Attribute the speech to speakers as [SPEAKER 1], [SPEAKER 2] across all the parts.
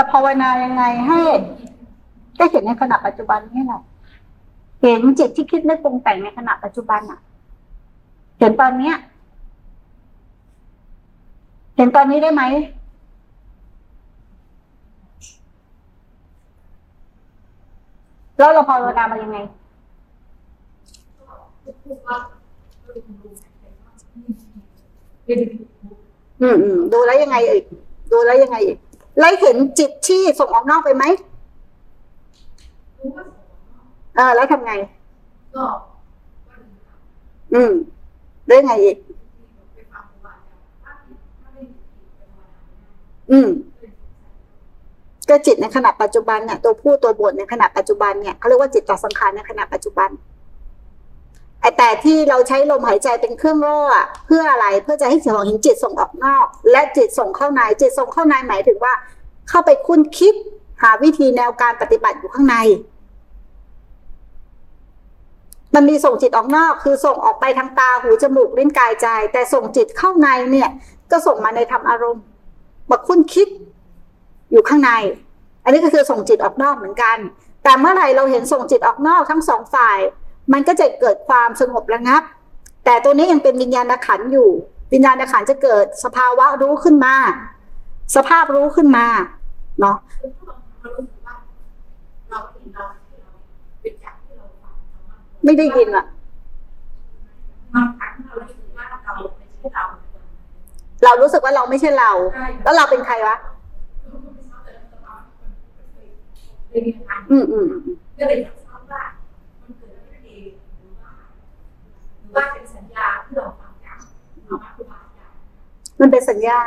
[SPEAKER 1] จะภาวนายังไงให้ได้เห็นในขณะปัจจุบันนี่แหละเห็นจิตที่คิดนึกปรุงแต่งในขณะปัจจุบันอะเห็นตอนเนี้ย เห็นตอนนี้ได้ไหมแล้วเราภาวนามายังไง อืมอืมดูแล้วยังไงอีก ดูแล้วยังไงอีก ไล่เห็นจิตที่ส่งออกนอกไปไหมเออแล้วทำไงอืมได้ไงอีก อืมก็จิตในขณะปัจจุบันเนี่ยตัวผู้ตัวบทในขณะปัจจุบันเนี่ยเขาเรียกว่าจิตต่อสังขารในขณะปัจจุบัน แต่ที่เราใช้ลมหายใจเป็นเครื่องล่อเพื่ออะไรเพื่อจะให้สียงห็นจิตส่งออกนอก และจิตส่งเข้าในจิตส่งเข้าในหมายถึงว่า เข้าไปคุ้นคิดหาวิธีแนวการปฏิบัติอยู่ข้างใน มันมีส่งจิตออกนอกคือส่งออกไปทางตาหูจมูกลิ้นกายใจ แต่ส่งจิตเข้าในเนี่ย ก็ส่งมาในธรรมอารมณ์มาคุ้นคิดอยู่ข้างใน อันนี้ก็คือส่งจิตออกนอกเหมือนกัน แต่เมื่อไหร่เราเห็นส่งจิตออกนอกทั้งสองฝ่าย มันก็จะเกิดความสงบระงับ แต่ตัวนี้ยังเป็นวิญญาณขันอยู่ วิญญาณขันจะเกิดสภาวะรู้ขึ้นมา สภาพรู้ขึ้นมาเนาะไม่ได้ยินอะเรารู้สึกว่าเราไม่ใช่เรา แล้วเราเป็นใครวะ อืมอืมอืม
[SPEAKER 2] ก็เลย ที่เราฟังจากธรรมะครูบาอาจารย์
[SPEAKER 1] มันเป็นสัญญา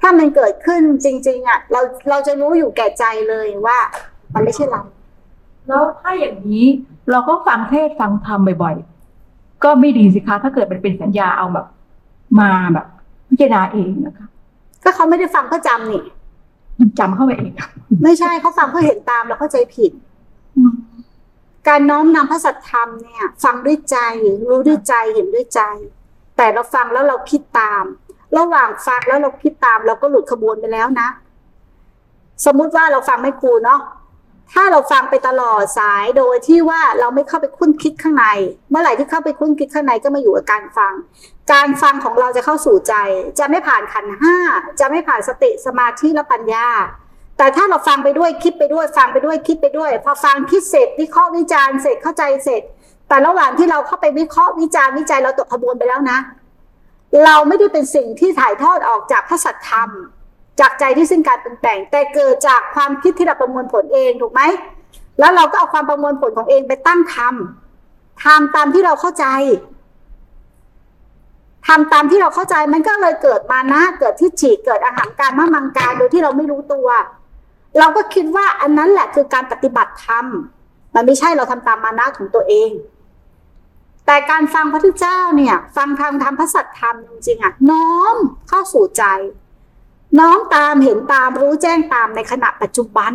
[SPEAKER 1] ถ้ามันเกิดขึ้นจริง ๆ อะ เราเราจะรู้อยู่แก่ใจเลยว่า มันไม่ใช่เรา
[SPEAKER 3] แล้วถ้าอย่างนี้เราก็ฟังเทศน์ฟังธรรมบ่อยๆ ก็ไม่ดีสิคะ ถ้าเกิดมันเป็นสัญญาเอาแบบ มาแบบ พิจารณาเองนะคะ
[SPEAKER 1] ก็เขาไม่ได้ฟังเพื่อจำนี่
[SPEAKER 3] มันจำเข้าไปเอง
[SPEAKER 1] ไม่ใช่เขาฟังเพื่อเห็นตามแล้วเข้าใจผิด การน้อมนำพระสัทธรรมเนี่ยฟังด้วยใจรู้ด้วยใจเห็นด้วยใจ แต่เราฟังแล้วเราคิดตาม ระหว่างฟังแล้วเราคิดตาม เราก็หลุดขบวนไปแล้วนะ สมมุติว่าเราฟังไม่ครูเนาะถ้าเราฟังไปตลอดสายโดยที่ว่าเราไม่เข้าไปคุ้นคิดข้างใน เมื่อไหร่ที่เข้าไปคุ้นคิดข้างในก็มาอยู่กับการฟัง การฟังของเราจะเข้าสู่ใจ จะไม่ผ่านขันห้าจะไม่ผ่านสติสมาธิและปัญญา แต่ถ้าเราฟังไปด้วยคิดไปด้วย ฟังไปด้วยคิดไปด้วย พอฟังคิดเสร็จวิเคราะห์วิจารณ์เสร็จเข้าใจเสร็จ แต่ระหว่างที่เราเข้าไปวิเคราะห์วิจารณ์วิจัยเราตกขบวนไปแล้วนะ เราไม่ได้เป็นสิ่งที่ถ่ายทอดออกจากพระสัทธรรม จากใจที่สิ้นการเป็นแต่ง แต่เกิดจากความคิดที่เราประมวลผลเองถูกไหมแล้วเราก็เอาความประมวลผลของเองไปตั้งทำทำตามที่เราเข้าใจทำตามที่เราเข้าใจมันก็เลยเกิดมานะ เกิดที่ฉีกเกิดอาหารการมามังการโดยที่เราไม่รู้ตัว เราก็คิดว่าอันนั้นแหละคือการปฏิบัติธรรมมันไม่ใช่เราทำตามมานะของตัวเอง แต่การฟังพระพุทธเจ้าเนี่ย ฟังธรรมพระสัทธรรมจริงๆอะน้อมเข้าสู่ใจ น้อมตามเห็นตามรู้แจ้งตามในขณะปัจจุบัน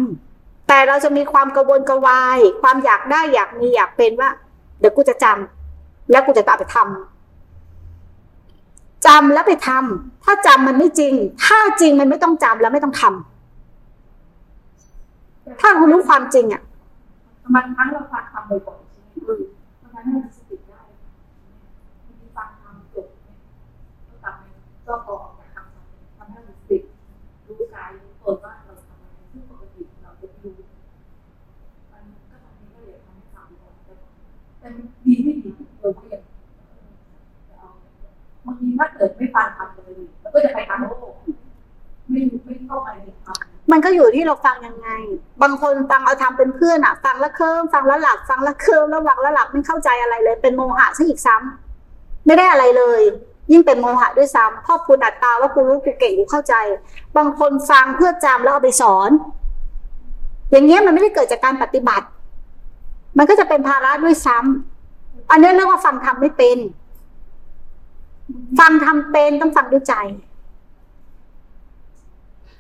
[SPEAKER 1] แต่เราจะมีความกระวนกระวาย ความอยากได้อยากมีอยากเป็นว่า เดี๋ยวกูจะจำแล้วกูจะตามไปทำจำแล้วไปทำถ้าจำมันไม่จริง ถ้าจริงมันไม่ต้องจำแล้วไม่ต้องทำ ถ้าคุณรู้ความจริงอะ
[SPEAKER 3] บางครั้งเราฟังธรรมบ่อยๆใช่ไหม ที่เราฟังยังไง
[SPEAKER 1] บางคนฟังเอาทำเป็นเพื่อนอะฟังแล้วเคิมฟังแล้วหลับ ฟังแล้วเคิมแล้วหลับแล้วหลับไม่เข้าใจอะไรเลย เป็นโมหะซะอีกซ้ำไม่ได้อะไรเลย ยิ่งเป็นโมหะด้วยซ้ำครอคุณอัตตาว่ากูรู้กูเก่งกูเข้าใจ บางคนฟังเพื่อจำแล้วเอาไปสอน อย่างเงี้ยมันไม่ได้เกิดจากการปฏิบัติ มันก็จะเป็นภาระด้วยซ้ำอันนี้เรียกว่าฟังทำไม่เป็น ฟังทำเป็นต้องฟังด้วยใจ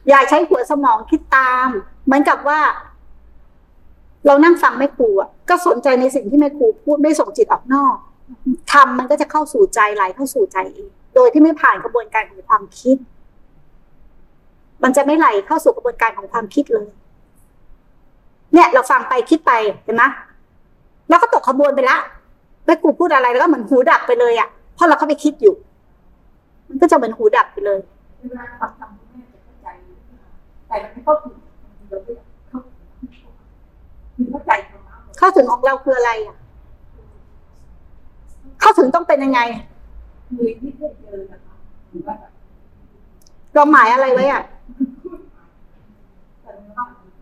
[SPEAKER 1] อย่าใช้หัวสมองคิดตาม เหมือนกับว่า เรานั่งฟังแม่ครูอะก็สนใจในสิ่งที่แม่ครูพูดไม่ส่งจิตออกนอกทำมันก็จะเข้าสู่ใจไหลเข้าสู่ใจเองโดยที่ไม่ผ่านกระบวนการของความคิด มันจะไม่ไหลเข้าสู่กระบวนการของความคิดเลย เนี่ย เราฟังไปคิดไปเห็นไหมแล้วก็ตกขบวนไปละแม่ครูพูดอะไรแล้วก็เหมือนหูดับไปเลยอะ่ะเพราะเราเข้าไปคิดอยู่ มันก็จะเหมือนหูดับไปเลย
[SPEAKER 3] แต่มันไม่เข้าถึงเราไม่เข้าถึงเข้าใจธรรมะ
[SPEAKER 1] เข้าถึงของเราคืออะไรอะ เข้าถึงต้องเป็นยังไง
[SPEAKER 3] คือที่เคยเจอนะคะหรือว่า
[SPEAKER 1] เราหมายอะไรไว้อะ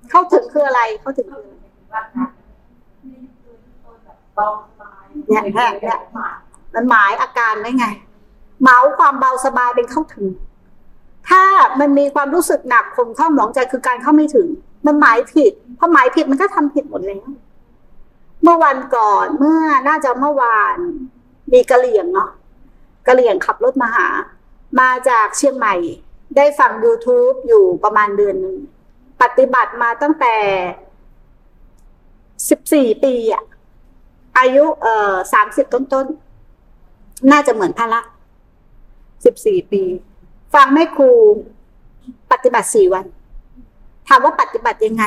[SPEAKER 1] เข้าถึงคืออะไร เข้าถึงคือ
[SPEAKER 3] เนี่ย
[SPEAKER 1] แค่เนี่ย
[SPEAKER 3] มั
[SPEAKER 1] นหมายอาการไว้ไง เมาความเบาสบายเป็นเข้าถึง ถ้ามันมีความรู้สึกหนักขมข้องหมองใจคือการเข้าไม่ถึง มันหมายผิดพอหมายผิดมันก็ทำผิดหมดแล้ว เมื่อวันก่อนเมื่อน่าจะเมื่อวาน มีกะเหลี่ยงเนาะกะเหลี่ยงขับรถมาหา มาจากเชียงใหม่ ได้ฟัง YouTube อยู่ประมาณเดือนหนึ่งปฏิบัติมาตั้งแต่สิบสี่ปีอะอายุเอ่อสามสิบต้นๆ น่าจะเหมือนพระละสิบสี่ปี ฟังแม่ครูปฏิบัติสี่วัน ถามว่าปฏิบัติยังไง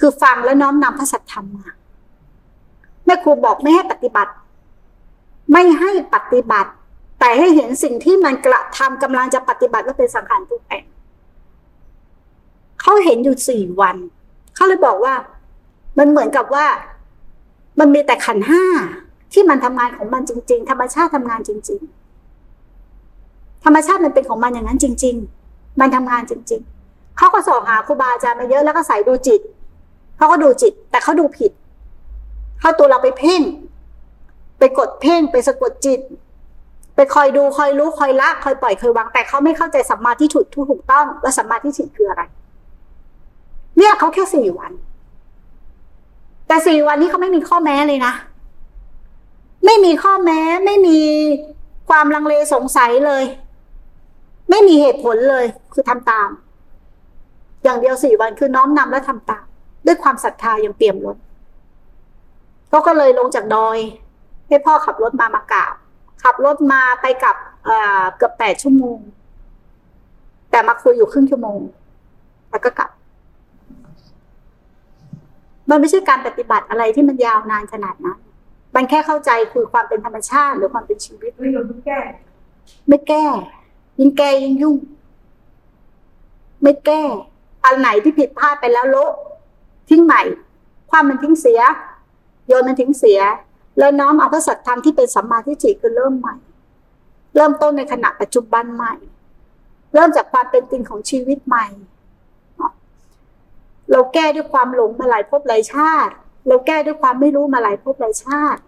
[SPEAKER 1] คือฟังแล้วน้อมนำพระสัทธรรมมาแม่ครูบอกไม่ให้ปฏิบัติ ไม่ให้ปฏิบัติ แต่ให้เห็นสิ่งที่มันกระทำกำลังจะปฏิบัติว่าเป็นสังขารทุกแห่งเขาเห็นอยู่สี่วัน เขาเลยบอกว่า มันเหมือนกับว่า มันมีแต่ขันห้าที่มันทำงานของมันจริง ๆ ธรรมชาติทำงานจริง ๆ ธรรมชาติมันเป็นของมันอย่างนั้นจริง ๆ มันทำงานจริง ๆ เขาก็สอบหาครูบาอาจารย์มาเยอะแล้วก็ใส่ดูจิต เขาก็ดูจิต แต่เขาดูผิด เขาตัวเราไปเพ่ง ไปกดเพ่งไปสะกดจิต ไปคอยดูคอยรู้คอยละคอยปล่อยคอยวาง แต่เขาไม่เข้าใจสัมมาที่ถูกถูกต้องว่าสัมมาที่ถูกคืออะไร เนี่ยเขาแค่สี่วัน แต่สี่วันนี้เขาไม่มีข้อแม้เลยนะ ไม่มีข้อแม้ไม่มีความลังเลสงสัยเลย ไม่มีเหตุผลเลยคือทำตาม อย่างเดียวสี่วันคือน้อมนำและทำตาม ด้วยความศรัทธาอย่างเปี่ยมล้นเขาก็เลยลงจากดอย ให้พ่อขับรถมามากราบขับรถมาไปกับเกือบแปดชั่วโมง แต่มาคุยอยู่ครึ่งชั่วโมง แล้วก็กลับ มันไม่ใช่การปฏิบัติอะไรที่มันยาวนานขนาดนั้นมันแค่เข้าใจคือความเป็นธรรมชาติหรือความเป็นชีวิต
[SPEAKER 3] เฮ้ยเราต้องแก้
[SPEAKER 1] ไม่แก้ ยิ่งแก้ยิ่งยุ่ง ไม่แก้ อันไหนที่ผิดพลาดไปแล้วโละทิ้งใหม่ ความมันทิ้งเสีย โยนมันทิ้งเสีย แล้วน้อมเอาพระสัทธรรมที่เป็นสัมมาทิฏฐิคือเริ่มใหม่ เริ่มต้นในขณะปัจจุบันใหม่ เริ่มจากความเป็นจริงของชีวิตใหม่ เราแก้ด้วยความหลงมาหลายภพหลายชาติ เราแก้ด้วยความไม่รู้มาหลายภพหลายชาติ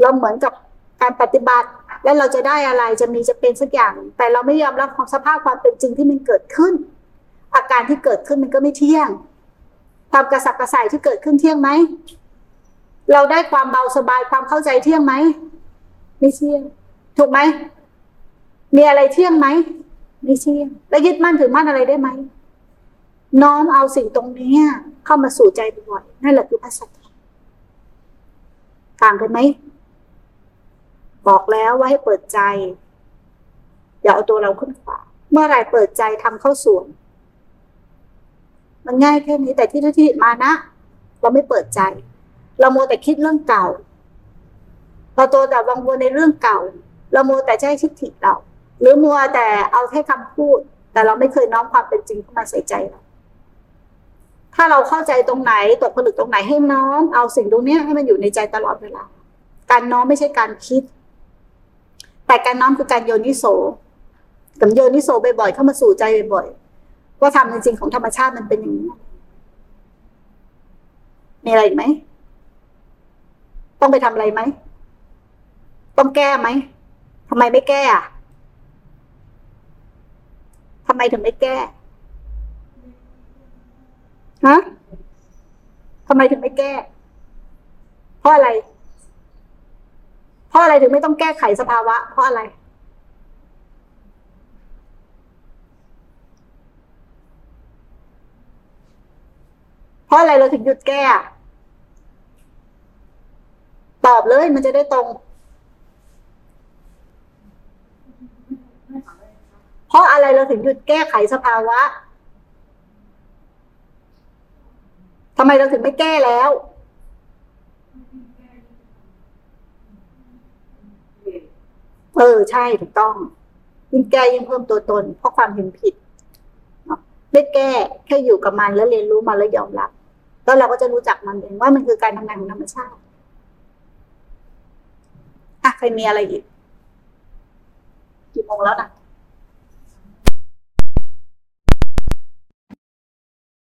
[SPEAKER 1] เราเหมือนกับการปฏิบัติ แล้วเราจะได้อะไรจะมีจะเป็นสักอย่าง แต่เราไม่ยอมรับความสภาพความเป็นจริงที่มันเกิดขึ้น อาการที่เกิดขึ้นมันก็ไม่เที่ยง ความกระสับกระส่ายที่เกิดขึ้นเที่ยงไหมเราได้ความเบาสบายความเข้าใจเที่ยงไหมไม่เที่ยง ถูกไหมมีอะไรเที่ยงไหมไม่เที่ยง แล้วยึดมั่นถือมั่นอะไรได้ไหมน้อมเอาสิ่งตรงนี้เข้ามาสู่ใจบ่อยนั่นแหละคือพระสัจธรรมต่างกันไหม บอกแล้วว่าให้เปิดใจ อย่าเอาตัวเราขึ้นขวาเมื่อไหร่เปิดใจทำเข้าส่วน มันง่ายแค่นี้แต่ที่ที่มานะ เราไม่เปิดใจ เราโมแต่คิดเรื่องเก่า เราตัวแต่วังวนในเรื่องเก่า เราโมแต่จะให้ทิฐิเรา หรือมัวแต่เอาแค่คำพูด แต่เราไม่เคยน้อมความเป็นจริงเข้ามาใส่ใจเราถ้าเราเข้าใจตรงไหนตกผลึกตรงไหนให้น้อมเอาสิ่งตรงนี้ให้มันอยู่ในใจตลอดเวลา การน้อมไม่ใช่การคิด แต่การน้อมคือการโยนิโสกับโยนิโสบ่อยๆเข้ามาสู่ใจบ่อยๆว่าทำจริงๆของธรรมชาติมันเป็นอย่างนี้มีอะไรไหม ต้องไปทำอะไรไหม ต้องแก้ไหมทำไมไม่แก้อะทำไมถึงไม่แก้ ฮะทำไมถึงไม่แก้ เพราะอะไร ราะอะไรถึงไม่ต้องแก้ไขสภาวะ เพราะอะไร เพราะอะไรเราถึงหยุดแก้ ตอบเลยมันจะได้ตรง
[SPEAKER 3] เพ
[SPEAKER 1] ราะอะไรเราถึงหยุดแก้ไขสภาวะทำไมเราถึงไม่แก้แล้ว เออใช่ถูกต้องยิ่งแก้ยิ่งเพิ่มตัวตน เพราะความเห็นผิดไม่แก้แค่อยู่กับมันแล้วเรียนรู้มันแล้วยอมรับ แล้วเราก็จะรู้จักมันเองว่ามันคือการทำงานของธรรมชาติอะใครมีอะไรอีกกี่โมงแล้วนะ